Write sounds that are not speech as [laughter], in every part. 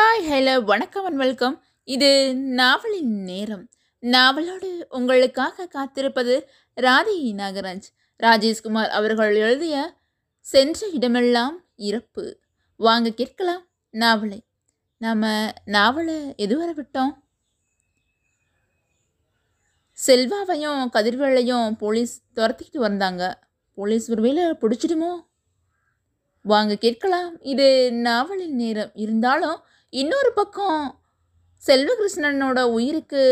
Hi hello வணக்கம் and welcome இது நாவலின் நேரம். நாவலோடு உங்களுக்காக காத்திருப்பது ராதி நாகராஜ். ராஜேஷ்குமார் அவர்கள் எழுதிய சென்ற இடமெல்லாம் இறப்பு. வாங்க கேட்கலாம் நாவலை. நாம் நாவலை எதுவரை விட்டோம்? செல்வாவையும் கதிர்வேலையும் போலீஸ் துரத்திக்கிட்டு வந்தாங்க. போலீஸ் ஒருவேளை பிடிச்சிடுமோ? வாங்க கேட்கலாம். இது நாவலின் நேரம். இருந்தாலும் இன்னொரு பக்கம் செல்வகிருஷ்ணனோட உயிருக்கு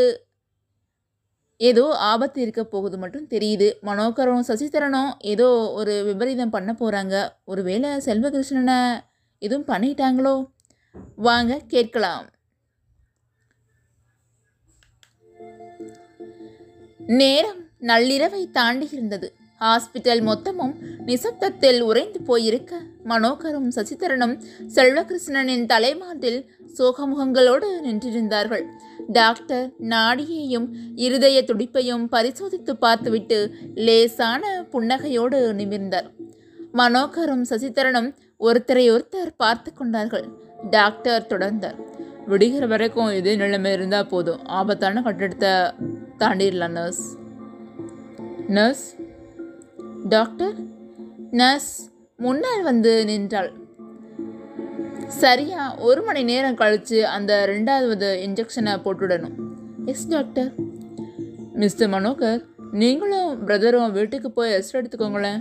ஏதோ ஆபத்து இருக்க போகுது மட்டும் தெரியுது. மனோகரும் சசிதரனும் ஏதோ ஒரு விபரீதம் பண்ண போகிறாங்க ஒருவேளை செல்வகிருஷ்ணனை எதுவும் பண்ணிட்டாங்களோ? வாங்க கேட்கலாம். நேரம் நள்ளிரவை தாண்டி இருந்தது. ஹாஸ்பிட்டல் மொத்தமும் நிசப்தத்தில் உறைந்து போயிருக்க மனோகரும் சசிதரனும் செல்வகிருஷ்ணனின் தலைமாட்டில் சோகமுகங்களோடு நின்றிருந்தார்கள். டாக்டர் நாடியையும் இருதய துடிப்பையும் பரிசோதித்து பார்த்துவிட்டு லேசான புன்னகையோடு நிமிர்ந்தார். மனோகரும் சசிதரனும் ஒருத்தரை ஒருத்தர் பார்த்து கொண்டார்கள். டாக்டர் தொடர்ந்தார். விடுகிற வரைக்கும் இதே நிலைமை இருந்தால் போதும். ஆபத்தான கட்டிடத்தை தாண்டிடலாம் நர்ஸ். நர்ஸ்? டாக்டர் நர்ஸ் முன்னால் வந்து நின்றாள். சரியா ஒரு மணி நேரம் கழித்து அந்த ரெண்டாவது இன்ஜெக்ஷனை போட்டுடணும். எஸ் டாக்டர் மிஸ்டர் மனோகர் நீங்களும் பிரதரும் வீட்டுக்கு போய் ரெஸ்ட் எடுத்துக்கோங்களேன்.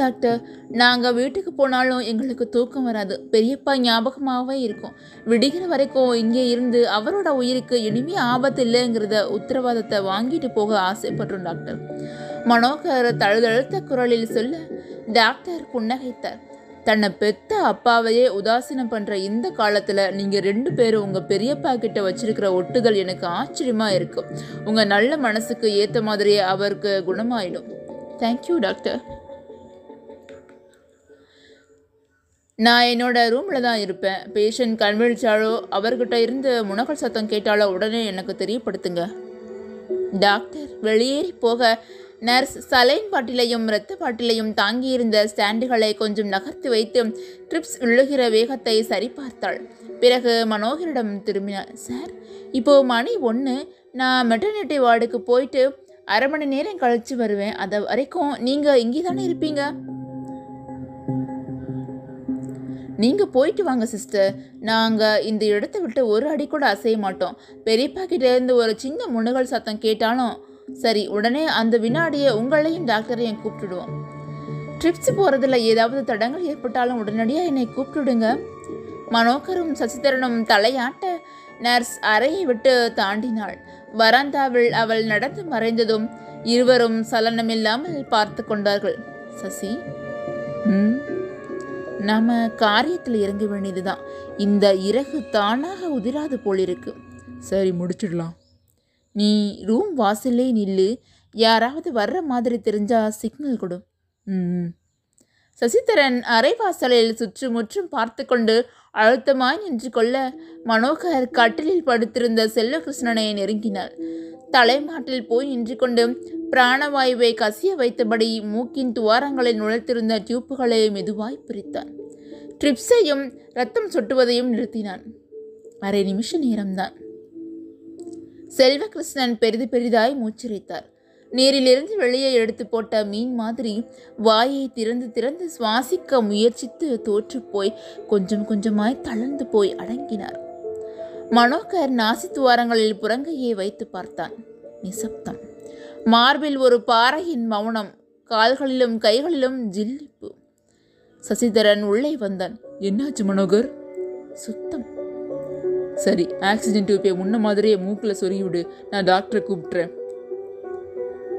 டாக்டர் நாங்கள் வீட்டுக்கு போனாலும் எங்களுக்கு தூக்கம் வராது. பெரியப்பா ஞாபகமாகவே இருக்கும். விடுகிற வரைக்கும் இங்கே இருந்து அவரோட உயிருக்கு இனிமே ஆபத்து இல்லைங்கிறத உத்தரவாதத்தை வாங்கிட்டு போக ஆசைப்பட்டோம் டாக்டர். மனோகர் தழுதழுத்த குரலில் சொல்ல டாக்டர் புன்னகைத்தார். தன்னை பெத்த அப்பாவையே உதாசீனம் பண்ணுற இந்த காலத்தில் நீங்கள் ரெண்டு பேரும் உங்கள் பெரியப்பா கிட்ட வச்சிருக்கிற ஒட்டுதல் எனக்கு ஆச்சரியமாக இருக்கும் உங்கள் நல்ல மனசுக்கு ஏற்ற மாதிரியே அவருக்கு குணமாயிடும். Thank you doctor. நான் என்னோடய ரூமில் தான் இருப்பேன். பேஷண்ட் கண்விழிச்சாலோ அவர்கிட்ட இருந்து முனகல் சத்தம் கேட்டாலோ உடனே எனக்கு தெரியப்படுத்துங்க. டாக்டர் வெளியேறி போக நர்ஸ் சலைன் பாட்டிலையும் இரத்த பாட்டிலையும் தாங்கியிருந்த ஸ்டாண்டுகளை கொஞ்சம் நகர்த்தி வைத்து ட்ரிப்ஸ் விழுகிற வேகத்தை சரிபார்த்தாள். பிறகு மனோகரிடம் திரும்பினாள் சார் இப்போது மணி ஒன்று நான் மெட்டர்னிட்டி வார்டுக்கு போயிட்டு அரை மணி நேரம் கழித்து வருவேன். அது வரைக்கும் நீங்கள் இங்கே தானே இருப்பீங்க? நீங்கள் போயிட்டு வாங்க சிஸ்டர் நாங்கள் இந்த இடத்த விட்டு ஒரு அடி கூட அசைய மாட்டோம். பெரியப்பா கிட்டேருந்து ஒரு சின்ன முணுகல் சத்தம் கேட்டாலும் சரி உடனே அந்த வினாடியை உங்களையும் டாக்டரையும் கூப்பிட்டுடுவோம். ட்ரிப்ஸ் போகிறதுல ஏதாவது தடங்கள் ஏற்பட்டாலும் உடனடியாக என்னை கூப்பிட்டுடுங்க. மனோகரும் சசிதரனும் தலையாட்ட நர்ஸ் அறையை விட்டு தாண்டினாள். வராந்தாவில் அவள் நடந்து மறைந்ததும் இருவரும் சலனமில்லாமல் பார்த்து கொண்டார்கள். சசி? ம்? நாம காரியத்தில் இறங்க வேண்டியதுதான். இந்த இறகு தானாக உதிராது போலிருக்கு. சரி முடிச்சிடலாம். நீ ரூம் வாசல்லே நில்லு. யாராவது வர்ற மாதிரி தெரிஞ்சா சிக்னல் கொடு. ம் சசிதரன் அரைவாசலில் சுற்றுமுற்றும் பார்த்து கொண்டு அழுத்தமாய் நின்று கொள்ள மனோகர் கட்டிலில் படுத்திருந்த செல்வகிருஷ்ணனை நெருங்கினார். தலைமாட்டில் போய் நின்று கொண்டு பிராணவாயுவை கசிய வைத்தபடி மூக்கின் துவாரங்களில் நுழைத்திருந்த டியூப்புகளை மெதுவாய் பிரித்தான் ட்ரிப்ஸையும் ரத்தம் சொட்டுவதையும் நிறுத்தினான். அரை நிமிஷ நேரம்தான். செல்வகிருஷ்ணன் பெரிது பெரிதாய் மூச்சிரைத்தார். நீரிலிருந்து வெளியே எடுத்து போட்ட மீன் மாதிரி வாயை திறந்து திறந்து சுவாசிக்க முயற்சித்து தோற்றுப்போய் கொஞ்சம் கொஞ்சமாய் தளர்ந்து போய் அடங்கினார். மனோகர் நாசி துவாரங்களில் புறங்கையை வைத்து பார்த்தான். நிசப்தம். மார்பில் ஒரு பாறையின் மௌனம் கால்களிலும் கைகளிலும் ஜில்லிப்பு. சசிதரன் உள்ளே வந்தான். என்னாச்சு மனோகர்? சுத்தம். சரி ஆக்சிஜன் டியூப்பை முன்ன மாதிரியே மூக்கில் சொருகிவிடு. நான் டாக்டரை கூப்பிட்டுறேன்.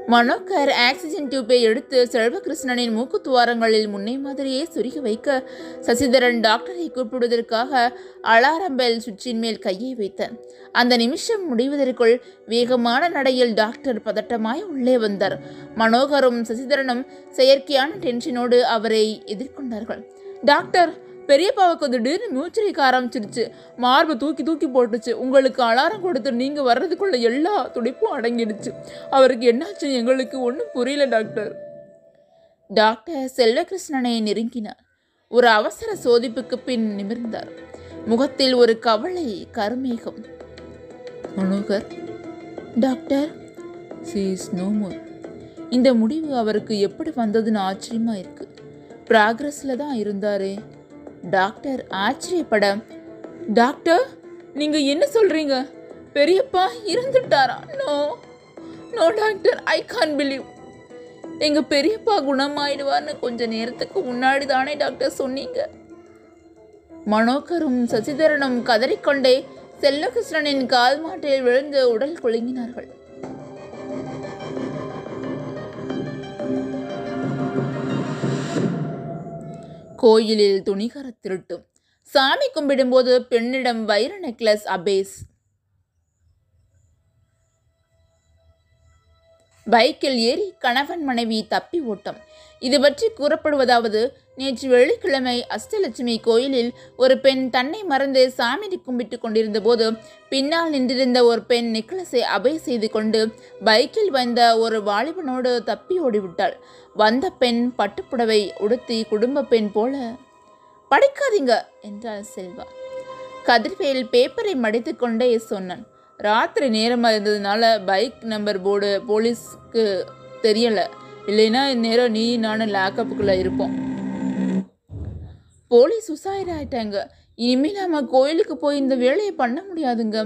மனோகர் ஆக்சிஜன் டியூப்பை எடுத்து செல்வகிருஷ்ணனின் மூக்கு துவாரங்களில் முன்னே மாதிரியே சொருகி வைக்க சசிதரன் டாக்டரை கூப்பிடுவதற்காக அலாரம் பெல் சுவிட்சின் மேல் கையை வைத்தார் அந்த நிமிஷம் முடிவதற்குள் வேகமான நடையில் டாக்டர் பதட்டமாய் உள்ளே வந்தார். மனோகரும் சசிதரனும் செயற்கையான டென்ஷனோடு அவரை எதிர்கொண்டார்கள். டாக்டர் பெரியப்பாவுக்கு திடீர்னு மூச்சரிக்க ஆரம்பிச்சிருச்சு. மார்பை தூக்கி தூக்கி போட்டுச்சு. உங்களுக்கு அலாரம் கொடுத்து நீங்கள் வர்றதுக்குள்ள எல்லா துடிப்பும் அடங்கிடுச்சு. அவருக்கு என்னாச்சு? எங்களுக்கு ஒன்றும் புரியல டாக்டர். டாக்டர் செல்வகிருஷ்ணனை நெருங்கினார். ஒரு அவசர சோதிப்புக்கு பின் நிமிர்ந்தார். முகத்தில் ஒரு கவலை கருமேகம். Manohar doctor sees no more இந்த முடிவு அவருக்கு எப்படி வந்ததுன்னு ஆச்சரியமாக இருக்குது ப்ராக்ரஸில் தான் இருந்தாரே. டாக்டர் ஆச்சரியப்பட டாக்டர் நீங்க என்ன சொல்றீங்க? பெரியப்பா இறந்துட்டாரா? No no doctor I can believe. எங்க பெரியப்பா குணமாயிடுவார்னு கொஞ்ச நேரத்துக்கு முன்னாடி தானே டாக்டர் சொன்னீங்க. மனோகரும் சசிதரனும் கதறிக்கொண்டே செல்லகிருஷ்ணனின் கால் மாட்டில் விழுந்து உடல் குலுங்கினார்கள். கோயிலில் துணிகர திருட்டு சாமி கும்பிடும்போது பெண்ணிடம் வைர நெக்லஸ் அபேஸ். பைக்கில் ஏறி கணவன் மனைவி தப்பி ஓட்டம். இது பற்றி கூறப்படுவதாவது நேற்று வெள்ளிக்கிழமை அஷ்டலட்சுமி கோயிலில் ஒரு பெண் தன்னை மறந்து சாமி கும்பிட்டு கொண்டிருந்த போது பின்னால் நின்றிருந்த ஒரு பெண் நெக்லஸை அபய செய்து கொண்டு பைக்கில் வந்த ஒரு வாலிபனோடு தப்பி ஓடிவிட்டாள். வந்த பெண் பட்டுப்புடவை உடுத்தி குடும்ப பெண் போல படிக்காதீங்க என்றாள் செல்வா. கதிர்வேல் பேப்பரை மடித்து கொண்டே சொன்னான். ராத்திரி நேரமாக இருந்ததுனால பைக் நம்பர் போர்டு போலீஸ்க்கு தெரியலை. இல்லைன்னா இந்நேரம் நீ நானும் லேக்கப்புக்குள்ளே இருப்போம். போலீஸ் உசாயிராயிட்டாங்க இனிமேல் நாம கோயிலுக்கு போய் இந்த வேலையை பண்ண முடியாதுங்க.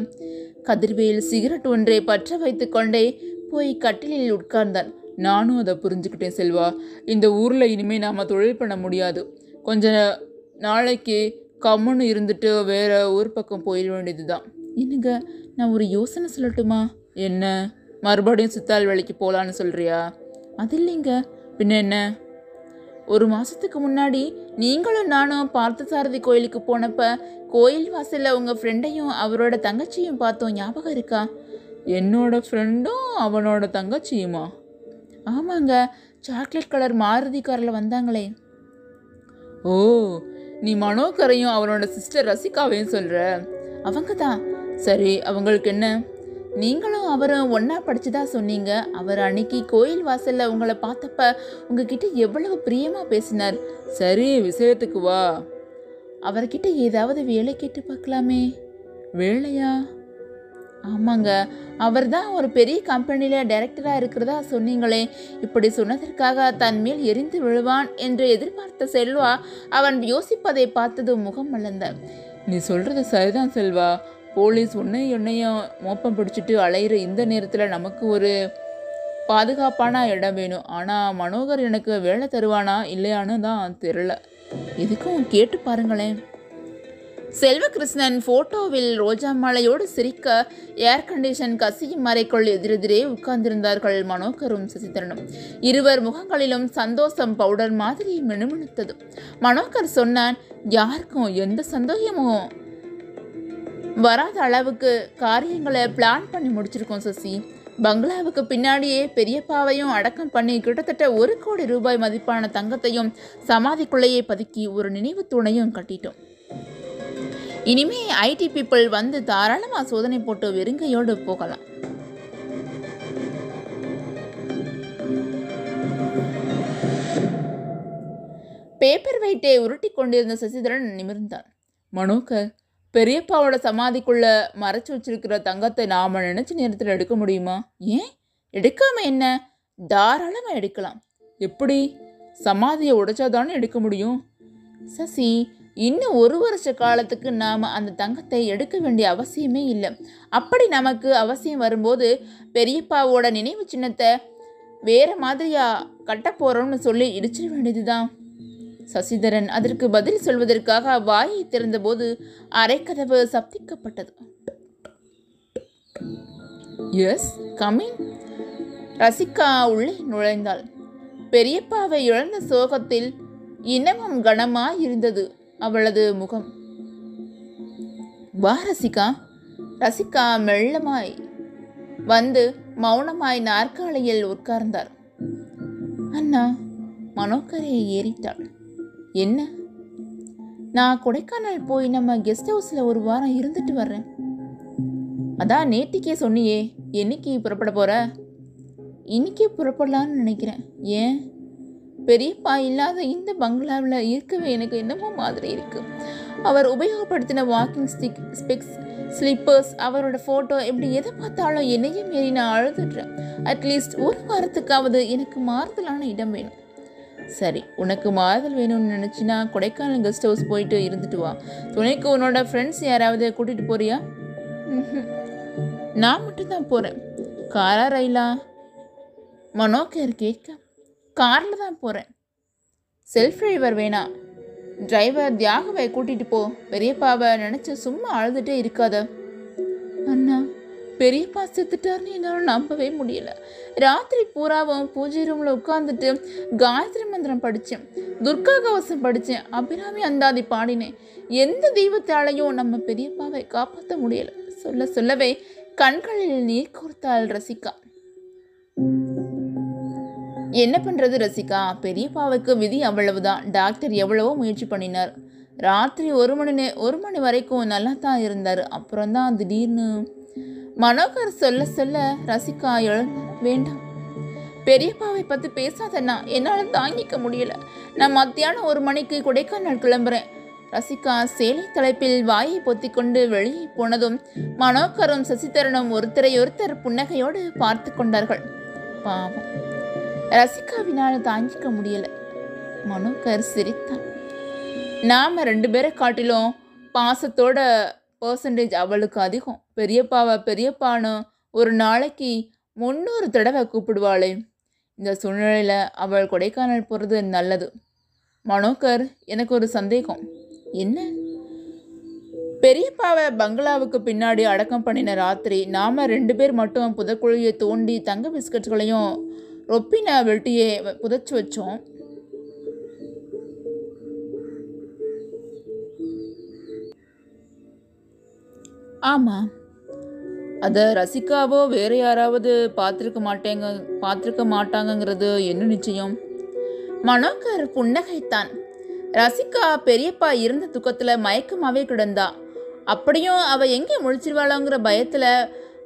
கதிர்வேல் சிகரெட் ஒன்றை பற்ற வைத்து கொண்டே போய் கட்டிலில் உட்கார்ந்தான். நானும் அதை புரிஞ்சுக்கிட்டேன் செல்வா. இந்த ஊரில் இனிமேல் நாம் தொழில் பண்ண முடியாது. கொஞ்ச நாளைக்கு கம்முன்னு இருந்துட்டு வேற ஊர் பக்கம் போயிட வேண்டியது தான் என்னங்க நான் ஒரு யோசனை சொல்லட்டுமா? என்ன? மறுபடியும் சித்தாள் வேலைக்கு போகலான்னு சொல்கிறியா அது இல்லைங்க. பின்ன என்ன? ஒரு மாதத்துக்கு முன்னாடி நீங்களும் நானும் பார்த்தசாரதி கோயிலுக்கு போனப்ப கோயில் வாசலில் உங்கள் ஃப்ரெண்டையும் அவரோட தங்கச்சியும் பார்த்தோம். ஞாபகம் இருக்கா? என்னோட ஃப்ரெண்டும் அவனோட தங்கச்சியுமா? ஆமாங்க. சாக்லேட் கலர் மாருதி காரில் வந்தாங்களே. ஓ நீ மனோகரையும் அவனோட சிஸ்டர் ரசிகாவையும் சொல்கிற அவங்க தான் சரி அவங்களுக்கு என்ன? நீங்களும் அவரும் ஒன்றா படிச்சுதா சொன்னீங்க. அவர் அன்னைக்கு கோயில் வாசலில் உங்களை பார்த்தப்ப உங்ககிட்ட எவ்வளவு பிரியமாக பேசினார். சரி விஷயத்துக்கு வா. அவர்கிட்ட ஏதாவது வேலை கேட்டு பார்க்கலாமே. வேலையா? ஆமாங்க. அவர் தான் ஒரு பெரிய கம்பெனியில் டைரக்டராக இருக்கிறதா சொன்னீங்களே. இப்படி சொன்னதற்காக தன் மேல் எரிந்து விழுவான் என்று எதிர்பார்த்த செல்வா அவன் யோசிப்பதை பார்த்தது முகம் மலர்ந்த. நீ சொல்கிறது சரிதான் செல்வா. போலீஸ் உன்னையும் என்னையும் மோப்பம் பிடிச்சிட்டு அலையிற இந்த நேரத்தில் நமக்கு ஒரு பாதுகாப்பான இடம் வேணும். ஆனால் மனோகர் எனக்கு வேலை தருவானா இல்லையான்னு தான் தெரில எதுக்கும் கேட்டு பாருங்களேன். செல்வகிருஷ்ணன் ஃபோட்டோவில் ரோஜா மாலையோடு சிரிக்க ஏர் கண்டிஷன் கசியும் அறைக்குள் எதிரெதிரே உட்கார்ந்திருந்தார்கள் மனோகரும் சசிதரனும். இருவர் முகங்களிலும் சந்தோஷம் பவுடர் மாதிரி மினுமினுத்தது. மனோகர் சொன்னான் யாருக்கும் எந்த சந்தோஷமும் வராத அளவுக்கு காரியங்களை பிளான் பண்ணி முடிச்சிருக்கோம் சசி. பங்களாவுக்கு பின்னாடியே பெரியப்பாவையும் அடக்கம் பண்ணி கிட்டத்தட்ட ஒரு கோடி ரூபாய் மதிப்பான தங்கத்தையும் சமாதிக்குள்ளேயே பதுக்கி ஒரு நினைவு தூணையும் கட்டிட்டோம். இனிமே ஐடி பீப்புள் வந்து தாராளமாக சோதனை போட்டு வெறுங்கையோடு போகலாம். பேப்பர் வெயிட்டை உருட்டி கொண்டிருந்த சசிதரன் நிமிர்ந்தான். மனோகர் பெரியப்பாவோட சமாதிக்குள்ள மறைச்சு வச்சிருக்கிற தங்கத்தை நாம நினைச்ச நேரத்தில் எடுக்க முடியுமா? ஏன்? எடுக்காம என்ன? தாராளமா எடுக்கலாம். எப்படி? சமாதியை உடைச்சாதானே எடுக்க முடியும்? சசி இன்னும் ஒரு வருஷ காலத்துக்கு நாம் அந்த தங்கத்தை எடுக்க வேண்டிய அவசியமே இல்லை. அப்படி நமக்கு அவசியம் வரும்போது பெரியப்பாவோட நினைவு சின்னத்தை வேற மாதிரியா கட்ட போறோம்னு சொல்லி இடிச்சிட வேண்டியதுதான். சசிதரன் அதற்கு பதில் சொல்வதற்காக வாயை திறந்தபோது அரைக்கதவு சப்திக்கப்பட்டது. எஸ் கமிங் ரசிகா உள்ளே நுழைந்தாள். பெரியப்பாவை இழந்த சோகத்தில் இன்னமும் கனமாய் இருந்தது அவளது முகம். வா ரசிகா. ரசிகா மெல்லமாய் வந்து மௌனமாய் நாற்காலியில் உட்கார்ந்தார். அண்ணா மனோகரை ஏறிட்டாள். என்ன? நான் கொடைக்கானல் போய் நம்ம கெஸ்ட் ஹவுஸில் ஒரு வாரம் இருந்துட்டு வர்றேன். அதான் நேத்திக்கே சொன்னியே என்னைக்கு புறப்பட போற? இன்னைக்கே புறப்படலான்னு நினைக்கிறேன். ஏன்? பெரியப்பா இல்லாத இந்த பங்களாவில் இருக்கவே எனக்கு என்னமோ மாதிரி இருக்கு. அவர் உபயோகப்படுத்தின வாக்கிங் ஸ்டிக் ஸ்பெக்ஸ் ஸ்லிப்பர்ஸ் அவரோட ஃபோட்டோ இப்படி எதை பார்த்தாலும் என்னையே மீறி நான் அழுதுடுறேன் அட்லீஸ்ட் ஒரு வாரத்துக்காவது எனக்கு மாறுதலான இடம் வேணும். சரி உனக்கு மாறுதல் வேணும்னு நினச்சினா கொடைக்கானல் கெஸ்ட் ஹவுஸ் போயிட்டு இருந்துட்டு வா. துணைக்கு உன்னோட ஃப்ரெண்ட்ஸ் யாராவது கூட்டிகிட்டு போறியா? ம்ஹும். [laughs] நான் மட்டும்தான் போகிறேன் காரா ரயிலா மனோகர் கேட்க. காரில் தான் போகிறேன் செல்ஃப் டிரைவர் வேணாம் டிரைவர் தியாகவை கூட்டிகிட்டு போ. பெரியப்பாவை நினச்சி சும்மா அழுதுகிட்டே இருக்காத. பெரியப்பா செத்துட்டார்னு என்னால் நம்பவே முடியல. ராத்திரி பூராவும் பூஜை ரூமில் உட்காந்துட்டு காயத்ரி மந்திரம் படித்தேன் துர்கா கவசம் படித்தேன் அபிராமி அந்தாதி பாடினேன். எந்த தெய்வத்தாலையும் நம்ம பெரியப்பாவை காப்பாற்ற முடியல. சொல்ல சொல்லவே கண்களில் நீர் கோர்த்தாள் ரசிகா. என்ன பண்ணுறது ரசிகா? பெரியப்பாவுக்கு விதி அவ்வளவுதான். டாக்டர் எவ்வளவோ முயற்சி பண்ணினார். ராத்திரி ஒரு மணி நே ஒரு மணி வரைக்கும் நல்லா தான் இருந்தார். அப்புறம் தான் திடீர்னு மனோகர் சொல்ல சொல்ல ரசிகா எழு வேண்டாம். பெரியப்பாவை பற்றி பேசாதண்ணா. என்னால் தாங்கிக்க முடியல. நான் மத்தியானம் ஒரு மணிக்கு கொடைக்கானல் கிளம்புறேன். ரசிகா சேலை தலைப்பில் வாயை பொத்திக்கொண்டு வெளியே போனதும் மனோகரும் சசிதரனும் ஒருத்தரை ஒருத்தர் புன்னகையோடு பார்த்து கொண்டார்கள். பாவம். ரசிகாவினால் தாங்கிக்க முடியல. மனோகர் சிரித்தான் நாம ரெண்டு பேரை காட்டிலும் பாசத்தோட பர்சன்டேஜ் அவளுக்கு அதிகம். பெரியப்பாவை பெரியப்பான்னு ஒரு நாளைக்கு முந்நூறு தடவை கூப்பிடுவாளே. இந்த சூழ்நிலையில் அவள் கொடைக்கானல் போகிறது நல்லது. மனோகர் எனக்கு ஒரு சந்தேகம். என்ன? பெரியப்பாவை பங்களாவுக்கு பின்னாடி அடக்கம் பண்ணின ராத்திரி நாம் ரெண்டு பேர் மட்டும் புதக்குழியை தோண்டி தங்க பிஸ்கட்களையும் ரொப்பின வெட்டியே புதைச்சி வச்சோம். ஆமாம் அதை ரசிகாவோ வேற யாராவது பார்த்துருக்க மாட்டேங்க பார்த்துருக்க மாட்டாங்கங்கிறது என்ன நிச்சயம்? மனோகர் புன்னகைத்தான். ரசிகா பெரியப்பா இருந்த துக்கத்தில் மயக்கமாகவே கிடந்தா. அப்படியும் அவள் எங்கே முழிச்சிருவாளோங்கிற பயத்தில்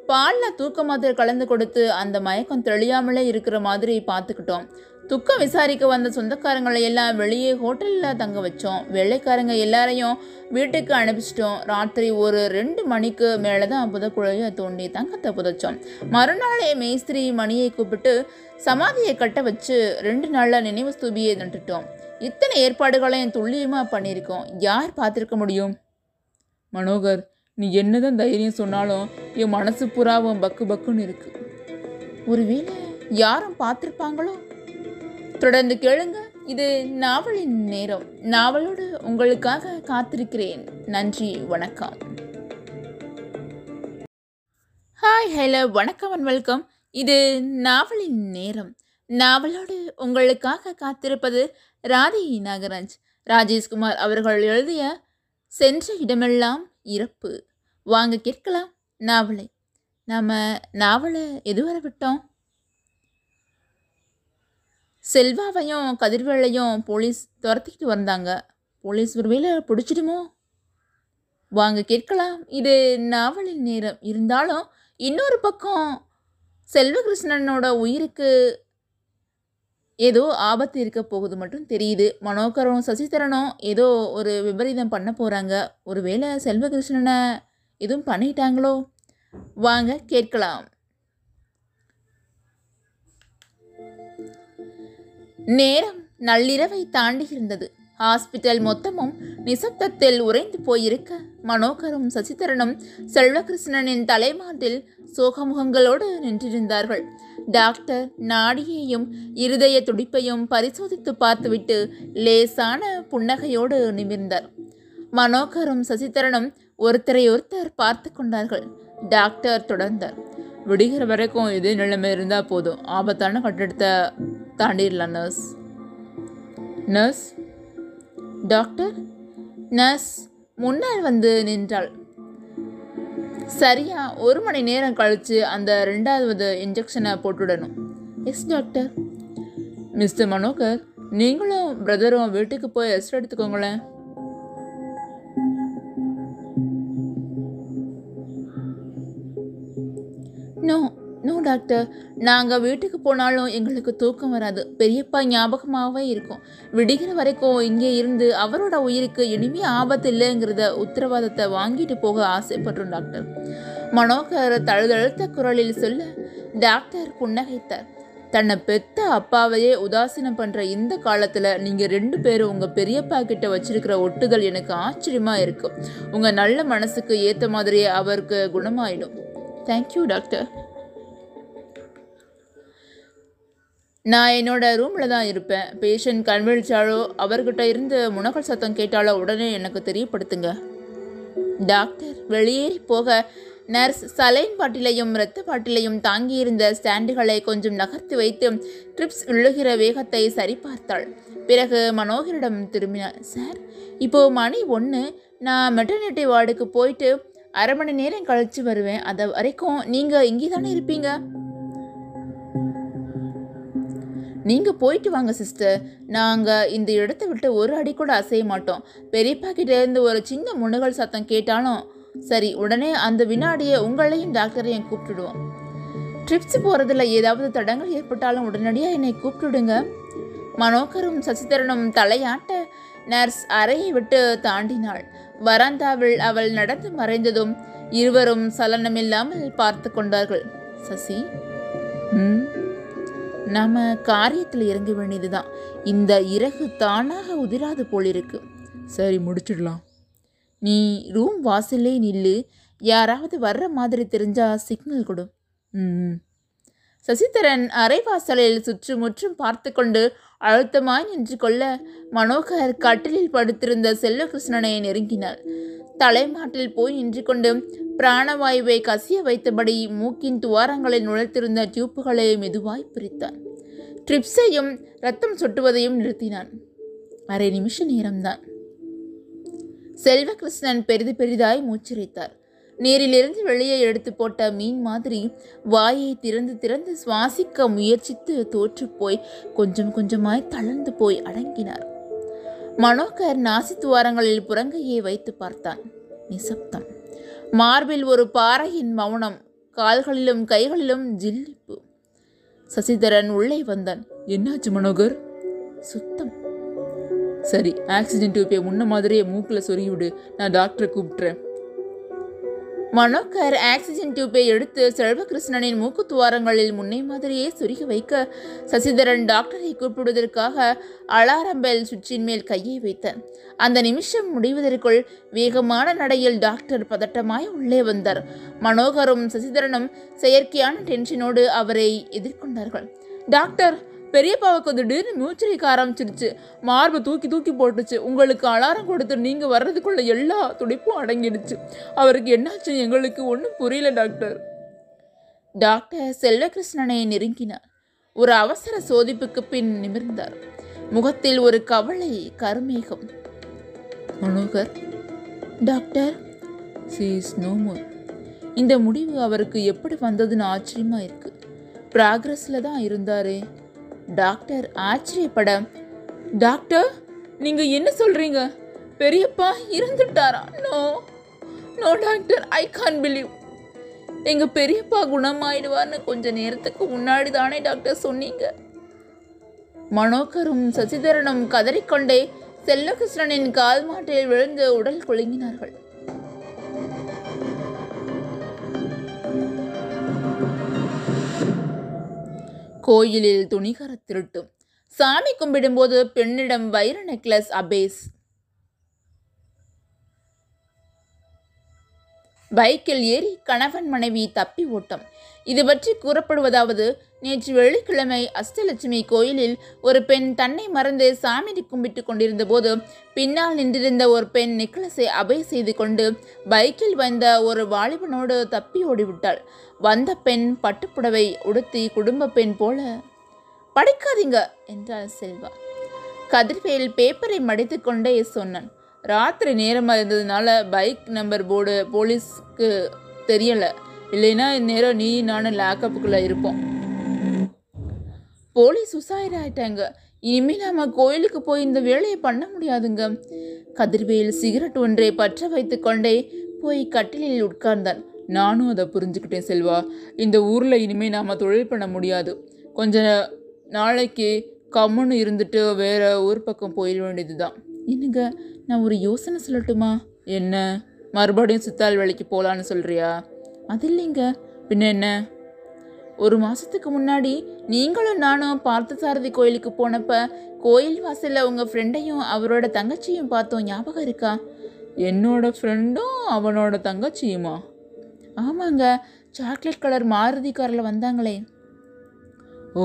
பாலில் தூக்க மாத்திரை கலந்து கொடுத்து அந்த மயக்கம் தெளியாமலே இருக்கிற மாதிரி பார்த்துக்கிட்டோம். துக்கம் விசாரிக்க வந்த சொந்தக்காரங்களை எல்லாம் வெளியே ஹோட்டலில் தங்க வச்சோம். வெள்ளைக்காரங்க எல்லாரையும் வீட்டுக்கு அனுப்பிச்சிட்டோம். ராத்திரி ஒரு ரெண்டு மணிக்கு மேலே தான் புதக்குழையை தோண்டி தங்கத்தை புதைச்சோம். மறுநாளே மேஸ்திரி மணியை கூப்பிட்டு சமாதியை கட்ட வச்சு ரெண்டு நாளில் நினைவு ஸ்தூபியை நட்டுட்டோம். இத்தனை ஏற்பாடுகளையும் துல்லியமாக பண்ணியிருக்கோம். யார் பார்த்துருக்க முடியும்? மனோகர் நீ என்னதான் தைரியம் சொன்னாலும் என் மனசு புறாவும் பக்கு பக்குன்னு இருக்கு. ஒருவேளை யாரும் பார்த்துருப்பாங்களோ? தொடர்ந்து கேளுங்க. இது நாவலின் நேரம். நாவலோடு உங்களுக்காக காத்திருக்கிறேன். நன்றி வணக்கம். ஹாய் ஹலோ வணக்கம் அண்ட் வெல்கம் இது நாவலின் நேரம். நாவலோடு உங்களுக்காக காத்திருப்பது ராதி நாகராஜ். ராஜேஷ்குமார் அவர்கள் எழுதிய சென்ற இடமெல்லாம் இறப்பு. வாங்க கேட்கலாம் நாவலை. நாம் நாவலை எதுவரை விட்டோம்? செல்வாவையும் கதிர்வேலையும் போலீஸ் துரத்திக்கிட்டு வந்தாங்க. போலீஸ் ஒருவேளை பிடிச்சிடுமோ? வாங்க கேட்கலாம். இது நாவலின் நேரம். இருந்தாலும் இன்னொரு பக்கம் செல்வகிருஷ்ணனோட உயிருக்கு ஏதோ ஆபத்து இருக்க போகுது மட்டும் தெரியுது. மனோகரும் சசிதரனும் ஏதோ ஒரு விபரீதம் பண்ண போகிறாங்க ஒருவேளை செல்வகிருஷ்ணனை எதுவும் பண்ணிட்டாங்களோ? வாங்க கேட்கலாம். நேரம் நள்ளிரவை தாண்டி இருந்தது ஹாஸ்பிட்டல் மொத்தமும் நிசப்தத்தில் உறைந்து போயிருக்க மனோகரும் சசிதரனும் செல்வகிருஷ்ணனின் தலைமாட்டில் சோகமுகங்களோடு நின்றிருந்தார்கள். டாக்டர் நாடியையும் இருதய துடிப்பையும் பரிசோதித்து பார்த்துவிட்டு லேசான புன்னகையோடு நிமிர்ந்தார். மனோகரும் சசிதரனும் ஒருத்தரை ஒருத்தர் பார்த்து கொண்டார்கள். டாக்டர் தொடர்ந்தார். விடுகிற வரைக்கும் இதே நிலைமை இருந்தால் போதும். ஆபத்தான கட்டிடத்தை தாண்டிடலாம் நர்ஸ் நர்ஸ் டாக்டர் நர்ஸ் முன்னால் வந்து நின்றாள். சரியா ஒரு மணி நேரம் கழித்து அந்த ரெண்டாவது இன்ஜெக்ஷனை போட்டுடணும். எஸ் டாக்டர் மிஸ்டர் மனோகர் நீங்களும் பிரதரும் வீட்டுக்கு போய் ரெஸ்ட் எடுத்துக்கோங்களேன். டாக்டர். நாங்கள் வீட்டுக்கு போனாலும் எங்களுக்கு தூக்கம் வராது. பெரியப்பா ஞாபகமாகவே இருக்கும். விடுகிற வரைக்கும் இங்கே இருந்து அவரோட உயிருக்கு இனிமே ஆபத்து இல்லைங்கிறத உத்தரவாதத்தை வாங்கிட்டு போக ஆசைப்படுறோம் டாக்டர். மனோகர் தழுதழுத்த குரலில் சொல்ல டாக்டர் புன்னகைத்தார். தன்னை பெத்த அப்பாவையே உதாசீனம் பண்ணுற இந்த காலத்தில் நீங்கள் ரெண்டு பேரும் உங்கள் பெரியப்பா கிட்ட வச்சிருக்கிற ஒட்டுதல் எனக்கு ஆச்சரியமாக இருக்கும் உங்கள் நல்ல மனசுக்கு ஏற்ற மாதிரியே அவருக்கு குணமாயிடும். Thank you doctor. நான் என்னோட ரூமில் தான் இருப்பேன். பேஷண்ட் கண்விழிச்சாலோ அவர்கிட்ட இருந்து முனகல் சத்தம் கேட்டாலோ உடனே எனக்கு தெரியப்படுத்துங்க. டாக்டர் வெளியேறி போக நர்ஸ் சலைன் பாட்டிலையும் இரத்த பாட்டிலையும் தாங்கியிருந்த ஸ்டாண்டுகளை கொஞ்சம் நகர்த்தி வைத்து ட்ரிப்ஸ் விழுகிற வேகத்தை சரிபார்த்தாள். பிறகு மனோகரிடம் திரும்பினார் சார் இப்போ மணி ஒன்று நான் மெட்டர்னிட்டி வார்டுக்கு போயிட்டு அரை மணி நேரம் கழித்து வருவேன். அது வரைக்கும் நீங்கள் இங்கே தானே இருப்பீங்க? நீங்கள் போயிட்டு வாங்க சிஸ்டர். நாங்கள் இந்த இடத்த விட்டு ஒரு அடி கூட அசைய மாட்டோம். பெரியப்பா கிட்டேருந்து ஒரு சின்ன முன்னுகள் சத்தம் கேட்டாலும் சரி உடனே அந்த வினாடியை உங்களையும் டாக்டரையும் கூப்பிட்டுடுவோம். ட்ரிப்ஸ் போகிறதுல ஏதாவது தடங்கள் ஏற்பட்டாலும் உடனடியாக என்னை கூப்பிட்டுடுங்க. மனோகரும் சசிதரனும் தலையாட்ட நர்ஸ் அறையை விட்டு தாண்டினாள். வராந்தாவில் அவள் நடந்து மறைந்ததும் இருவரும் சலனமில்லாமல் பார்த்து கொண்டார்கள். சசி? ம்? நாம காரியத்தில் இறங்க வேண்டியது தான் இந்த இறகு தானாக உதிராது போலிருக்கு. சரி முடிச்சிடலாம். நீ ரூம் வாசல்லே நில்லு. யாராவது வர்ற மாதிரி தெரிஞ்சா சிக்னல் கொடு. ம் சசிதரன் அரைவாசலில் சுற்றுமுற்றும் பார்த்து கொண்டு அழுத்தமாய் நின்று கொள்ள மனோகர் கட்டிலில் படுத்திருந்த செல்வகிருஷ்ணனை நெருங்கினார். தலைமாட்டில் போய் நின்று கொண்டு பிராணவாயுவை கசிய வைத்தபடி மூக்கின் துவாரங்களில் நுழைத்திருந்த டியூப்புகளை மெதுவாய் பிரித்தான். ட்ரிப்ஸையும் ரத்தம் சொட்டுவதையும் நிறுத்தினான். அரை நிமிஷ நேரம்தான். செல்வகிருஷ்ணன் பெரிது பெரிதாய் மூச்சிரைத்தார். நீரிலிருந்து வெளியே எடுத்து போட்ட மீன் மாதிரி வாயை திறந்து திறந்து சுவாசிக்க முயற்சித்து தோற்றுப்போய் கொஞ்சம் கொஞ்சமாய் தளர்ந்து போய் அடங்கினார். மனோகர் நாசி துவாரங்களில் புறங்கையை வைத்து பார்த்தான். நிசப்தம். மார்பில் ஒரு பாறையின் மௌனம் கால்களிலும் கைகளிலும் ஜில்லிப்பு. சசிதரன் உள்ளே வந்தான். என்னாச்சு மனோகர்? சுத்தம். சரி ஆக்சிஜன் டியூப்பை முன்ன மாதிரியே மூக்கில் சொருகிவிடு. நான் டாக்டரை கூப்பிட்டுறேன். மனோகர் ஆக்சிஜன் டியூப்பை எடுத்து செல்வகிருஷ்ணனின் மூக்கு துவாரங்களில் முன்னே மாதிரியே சுருகி வைக்க சசிதரன் டாக்டரை கூப்பிடுவதற்காக அலாரம் பெல் சுவிட்சின் மேல் கையை வைத்தார். அந்த நிமிஷம் முடிவதற்குள் வேகமான நடையில் டாக்டர் பதட்டமாய் உள்ளே வந்தார். மனோகரும் சசிதரனும் செயற்கையான டென்ஷனோடு அவரை எதிர்கொண்டார்கள். டாக்டர் பெரியப்பாவுக்கு திடீர்னு மூச்சரிக்க ஆரம்பிச்சிருச்சு. மார்பு தூக்கி தூக்கி போட்டுச்சு. உங்களுக்கு அலாரம் கொடுத்து நீங்கள் வர்றதுக்குள்ள எல்லா துடிப்பும் அடங்கிடுச்சு. அவருக்கு என்னாச்சு? எங்களுக்கு ஒன்றும் புரியல டாக்டர். டாக்டர் செல்வகிருஷ்ணனை நெருங்கினார். ஒரு அவசர சோதிப்புக்கு பின் நிமிர்ந்தார். முகத்தில் ஒரு கவலை கருமேகம். மனோகர் டாக்டர் சீஸ் நோ இந்த முடிவு அவருக்கு எப்படி வந்ததுன்னு ஆச்சரியமா இருக்கு. ப்ராக்ரஸில் தான் இருந்தாரே. டாக்டர் ஆச்சரியப்பட டாக்டர் நீங்கள் என்ன சொல்கிறீங்க பெரியப்பா இறந்துட்டாரா no no doctor I can believe. எங்கள் பெரியப்பா குணமாயிடுவார்னு கொஞ்ச நேரத்துக்கு முன்னாடி தானே டாக்டர் சொன்னீங்க. மனோகரும் சசிதரனும் கதறிக்கொண்டே செல்லகிருஷ்ணனின் கால் மாட்டில் விழுந்து உடல் குலுங்கினார்கள். கோயிலில் துணிகர திருட்டு சாமி கும்பிடும்போது பெண்ணிடம் வைர நெக்லஸ் அபேஸ். பைக்கில் ஏறி கணவன் மனைவி தப்பி ஓட்டம். இது பற்றி கூறப்படுவதாவது நேற்று வெள்ளிக்கிழமை அஷ்டலட்சுமி கோயிலில் ஒரு பெண் தன்னை மறந்து சாமியை கும்பிட்டு கொண்டிருந்த போது பின்னால் நின்றிருந்த ஒரு பெண் நெக்லஸை அபை செய்து கொண்டு பைக்கில் வந்த ஒரு வாலிபனோடு தப்பி ஓடிவிட்டாள். வந்த பெண் பட்டுப்புடவை உடுத்தி குடும்ப பெண் போல படிக்காதீங்க என்றாள் செல்வா. கதிர்வேல் பேப்பரை மடித்துக்கொண்டே சொன்னான். ராத்திரி நேரமாக இருந்ததுனால பைக் நம்பர் போர்டு போலீஸ்க்கு தெரியலை. இல்லைன்னா இந்நேரம் நீ நானும் லேக்கப்புக்குள்ளே இருப்போம். போலீஸ் உசாயிர ஆயிட்டாங்க இனிமேல் நம்ம கோயிலுக்கு போய் இந்த வேலையை பண்ண முடியாதுங்க. கதிர்வேல் சிகரெட் ஒன்றை பற்ற வைத்து கொண்டே போய் கட்டிலில் உட்கார்ந்தான். நானும் அதை புரிஞ்சுக்கிட்டேன் செல்வா. இந்த ஊரில் இனிமேல் நாம் தொழில் பண்ண முடியாது. கொஞ்ச நாளைக்கு கம்முன்னு இருந்துட்டு வேற ஊர் பக்கம் போயிட வேண்டியது தான் என்னங்க? நான் ஒரு யோசனை சொல்லட்டுமா? என்ன? மறுபடியும் சித்தாள் வேலைக்கு போகலான்னு சொல்கிறியா அது இல்லைங்க. பின்ன என்ன? ஒரு மாதத்துக்கு முன்னாடி நீங்களும் நானும் பார்த்தசாரதி கோயிலுக்கு போனப்ப கோயில் வாசலில் உங்கள் ஃப்ரெண்டையும் அவரோட தங்கச்சியும் பார்த்தோம். ஞாபகம் இருக்கா? என்னோட ஃப்ரெண்டும் அவனோட தங்கச்சியுமா? ஆமாங்க. சாக்லேட் கலர் மாருதி காரில் வந்தாங்களே. ஓ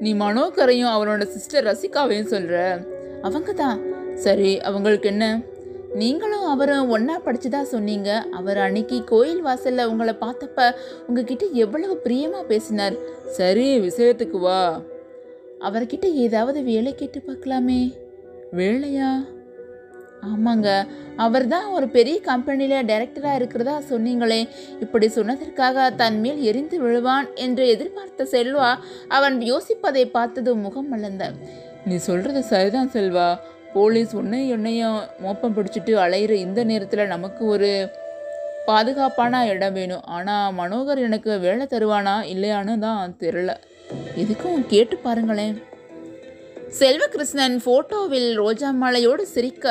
நீ மனோகரையும் அவனோட சிஸ்டர் ரசிகாவையும் சொல்கிற அவங்க தான் சரி அவங்களுக்கு என்ன? நீங்களும் அவரும் ஒன்றா படிச்சதா சொன்னீங்க. அவர் அன்னைக்கு கோயில் வாசலில் உங்களை பார்த்தப்ப உங்ககிட்ட எவ்வளவு பிரியமாக பேசினார். சரி விஷயத்துக்கு வா. அவர்கிட்ட ஏதாவது வேலை கேட்டு பார்க்கலாமே. வேலையா? ஆமாங்க. அவர் தான் ஒரு பெரிய கம்பெனியில் டைரக்டராக இருக்கிறதா சொன்னீங்களே. இப்படி சொன்னதற்காக தன் மேல் எரிந்து விழுவான் என்று எதிர்பார்த்த செல்வா அவன் யோசிப்பதை பார்த்தது முகம் மலர்ந்த. நீ சொல்கிறது சரிதான் செல்வா. போலீஸ் உன்னையும் என்னையும் மோப்பம் பிடிச்சிட்டு அலையிற இந்த நேரத்தில் நமக்கு ஒரு பாதுகாப்பான இடம் வேணும். ஆனால் மனோகர் எனக்கு வேலை தருவானா இல்லையான்னு தான் தெரில எதுக்கும் கேட்டு பாருங்களேன். செல்வகிருஷ்ணன் ஃபோட்டோவில் ரோஜா மாலையோடு சிரிக்க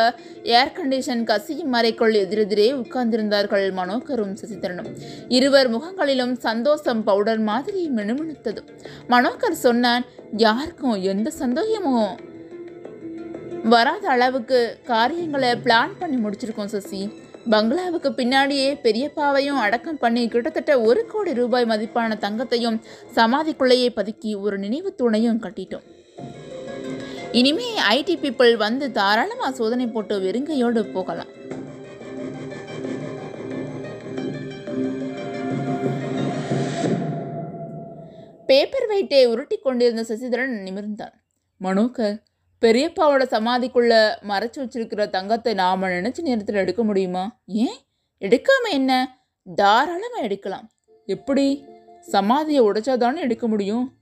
ஏர் கண்டிஷன் கசியும் மறைக்குள் எதிரெதிரே உட்கார்ந்திருந்தார்கள் மனோகரும் சசிதரனும். இருவர் முகங்களிலும் சந்தோஷம் பவுடர் மாதிரி மினுமினுத்தது. மனோகர் சொன்னான் யாருக்கும் எந்த சந்தோஷமும் வராத அளவுக்கு காரியங்களை பிளான் பண்ணி முடிச்சிருக்கோம் சசி. பங்களாவுக்கு பின்னாடியே பெரியப்பாவையும் அடக்கம் பண்ணி கிட்டத்தட்ட ஒரு கோடி ரூபாய் மதிப்பான தங்கத்தையும் சமாதிக்குள்ளேயே பதுக்கி ஒரு நினைவு துணையும் கட்டிட்டோம். இனிமே ஐடி பீப்புள் வந்து தாராளமாக சோதனை போட்டு வெறுங்கையோடு போகலாம். பேப்பர் வெயிட்டை உருட்டி கொண்டிருந்த சசிதரன் நிமிர்ந்தான். மனோகர் பெரியப்பாவோட சமாதிக்குள்ள மறைச்சு வச்சிருக்கிற தங்கத்தை நாம நினைச்ச நேரத்தில் எடுக்க முடியுமா? ஏன்? எடுக்காம என்ன? தாராளமாக எடுக்கலாம். எப்படி? சமாதியை உடைச்சாதானே எடுக்க முடியும்?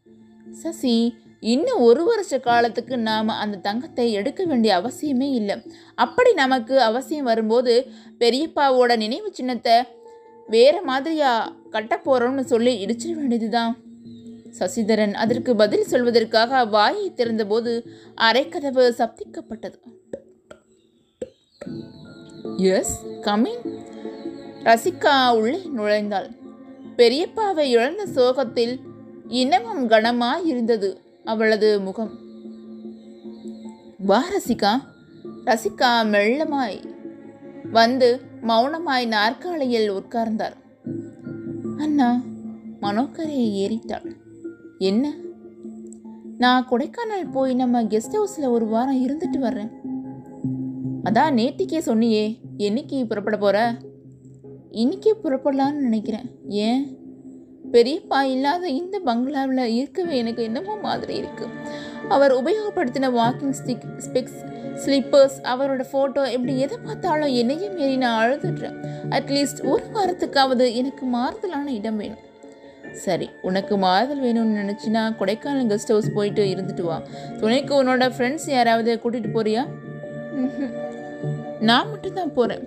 சசி இன்னும் ஒரு வருஷ காலத்துக்கு நாம் அந்த தங்கத்தை எடுக்க வேண்டிய அவசியமே இல்லை. அப்படி நமக்கு அவசியம் வரும்போது பெரியப்பாவோட நினைவு சின்னத்தை வேற மாதிரியா கட்ட போகிறோம்னு சொல்லி இடிச்சிட வேண்டியதுதான். சசிதரன் அதற்கு பதில் சொல்வதற்காக வாயை திறந்தபோது அரைக்கதவு சப்திக்கப்பட்டது. எஸ் கமிங் ரசிகா உள்ளே நுழைந்தாள். பெரியப்பாவை இழந்த சோகத்தில் இன்னமும் கனமாய் இருந்தது அவளது முகம். வா ரசிகா. ரசிகா மெல்லமாய் வந்து மௌனமாய் நாற்காலியில் உட்கார்ந்தார். அண்ணா மனோக்கரை ஏறிட்டாள். என்ன? நான் கொடைக்கானல் போய் நம்ம கெஸ்ட் ஹவுஸில் ஒரு வாரம் இருந்துட்டு வர்றேன். அதான் நேத்திக்கே சொன்னியே என்னைக்கு புறப்பட போகிற இன்னைக்கே புறப்படலான்னு நினைக்கிறேன். ஏன்? பெரியப்பா இல்லாத இந்த பங்களாவில் இருக்கவே எனக்கு என்னமோ மாதிரி இருக்குது அவர் உபயோகப்படுத்தின வாக்கிங் ஸ்டிக் ஸ்பெக்ஸ் ஸ்லிப்பர்ஸ் அவரோட ஃபோட்டோ இப்படி எதை பார்த்தாலும் என்னையும் மீறி நான் அழுதுடுறேன். அட்லீஸ்ட் ஒரு வாரத்துக்காவது எனக்கு மாறுதலான இடம் வேணும். சரி உனக்கு மாறுதல் வேணும்னு நினச்சினா கொடைக்கானல் கெஸ்ட் ஹவுஸ் போயிட்டு இருந்துட்டு வா. துணைக்கு உன்னோட ஃப்ரெண்ட்ஸ் யாராவது கூட்டிகிட்டு போறியா? [laughs] நான் மட்டும்தான் போகிறேன்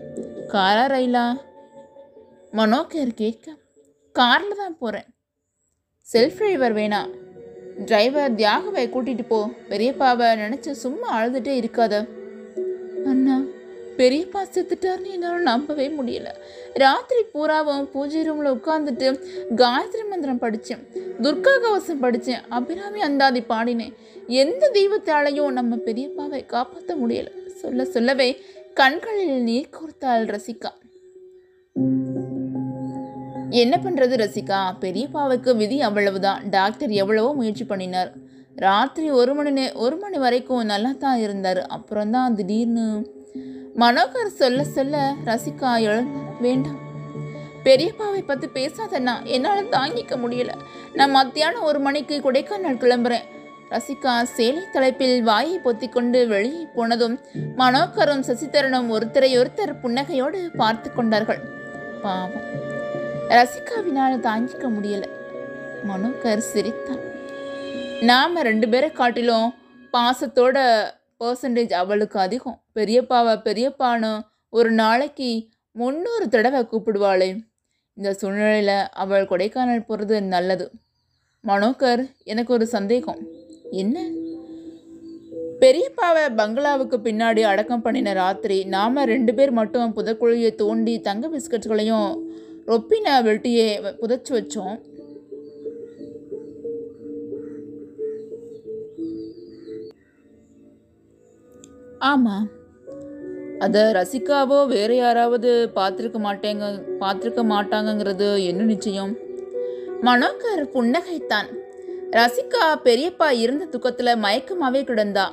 காரா ரயிலா மனோகர் கேட்க. காரில் தான் போகிறேன் செல்ஃப் டிரைவர் வேணாம் டிரைவர் தியாகவை கூட்டிகிட்டு போ. பெரியப்பாவை நினச்சி சும்மா அழுதுகிட்டே இருக்காத. அண்ணா பெரியப்பா செத்துட்டார்னு என்னால் நம்பவே முடியல. ராத்திரி பூராவும் பூஜை ரூமில் உட்காந்துட்டு காயத்ரி மந்திரம் படித்தேன் துர்கா கவசம் படித்தேன் அபிராமி அந்தாதி பாடினேன். எந்த தெய்வத்தாலையும் நம்ம பெரியப்பாவை காப்பாற்ற முடியல. சொல்ல சொல்லவே கண்களில் நீர் கோர்த்தாள் ரசிகா என்ன பண்ணுறது ரசிகா? பெரியப்பாவுக்கு விதி அவ்வளவுதான். டாக்டர் எவ்வளவோ முயற்சி பண்ணினார். ராத்திரி ஒரு மணி நே ஒரு மணி வரைக்கும் நல்லா தான் இருந்தார். அப்புறம் தான் திடீர்னு மனோகர் சொல்ல சொல்ல ரசிகா எழுந்த வேண்டாம். பெரியப்பாவை பற்றி பேசாதண்ணா. என்னால் தாங்கிக்க முடியல. நான் மத்தியானம் ஒரு மணிக்கு கொடைக்கானல் கிளம்புறேன். ரசிகா சேலை தலைப்பில் வாயை பொத்திக்கொண்டு வெளியே போனதும் மனோகரும் சசிதரனும் ஒருத்தரை ஒருத்தர் புன்னகையோடு பார்த்து கொண்டார்கள். பாவம். ரசிகாவினால் தாங்கிக்க முடியல. மனோகர் சிரித்தான். நாம ரெண்டு பேரை காட்டிலும் பாசத்தோட பர்சன்டேஜ் அவளுக்கு அதிகம். பெரியப்பாவை பெரியப்பான்னு ஒரு நாளைக்கு முந்நூறு தடவை கூப்பிடுவாளே. இந்த சூழ்நிலையில் அவள் கொடைக்கானல் போகிறது நல்லது. மனோகர் எனக்கு ஒரு சந்தேகம். என்ன? பெரியப்பாவை பங்களாவுக்கு பின்னாடி அடக்கம் பண்ணின ராத்திரி நாம ரெண்டு பேர் மட்டும் புதக்குழியை தோண்டி தங்க பிஸ்கட்களையும் ரொப்பின வெட்டியை புதைச்சி வச்சோம். ஆமாம் அதை ரசிகாவோ வேற யாராவது பார்த்துருக்க மாட்டேங்க பார்த்துருக்க மாட்டாங்கங்கிறது என்ன நிச்சயம்? மனோகர் புன்னகைத்தான். ரசிகா பெரியப்பா இருந்த துக்கத்தில் மயக்கமாவே கிடந்தா.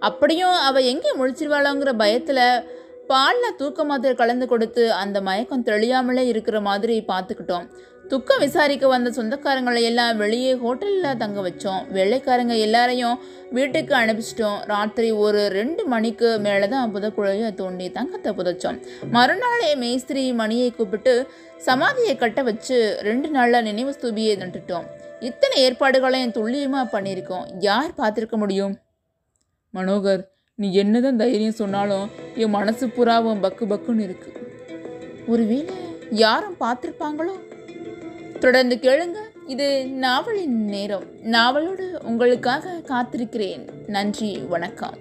அப்படியும் அவள் எங்கே முழிச்சிருவாளோங்கிற பயத்தில் பாலில் தூக்க மாதிரி கலந்து கொடுத்து அந்த மயக்கம் தெளியாமலே இருக்கிற மாதிரி பார்த்துக்கிட்டோம். துக்கம் விசாரிக்க வந்த சொந்தக்காரங்களை எல்லாம் வெளியே ஹோட்டலில் தங்க வச்சோம். வெள்ளைக்காரங்க எல்லாரையும் வீட்டுக்கு அனுப்பிச்சிட்டோம். ராத்திரி ஒரு ரெண்டு மணிக்கு மேலே தான் புதக்குழையை தோண்டி தங்கத்தை புதைச்சோம். மறுநாளே மேஸ்திரி மணியை கூப்பிட்டு சமாதியை கட்ட வச்சு ரெண்டு நாளில் நினைவு ஸ்தூபியை நட்டுட்டோம். இத்தனை ஏற்பாடுகளையும் துல்லியமாக பண்ணியிருக்கோம். யார் பார்த்துருக்க முடியும்? மனோகர் நீ என்னதான் தைரியம் சொன்னாலும் என் மனசு புறாவும் பக்கு பக்குன்னு இருக்கு. ஒருவேளை யாரும் பார்த்துருப்பாங்களோ? தொடர்ந்து கேளுங்க. இது நாவலின் நேரம். நாவலோடு உங்களுக்காக காத்திருக்கிறேன். நன்றி வணக்கம்.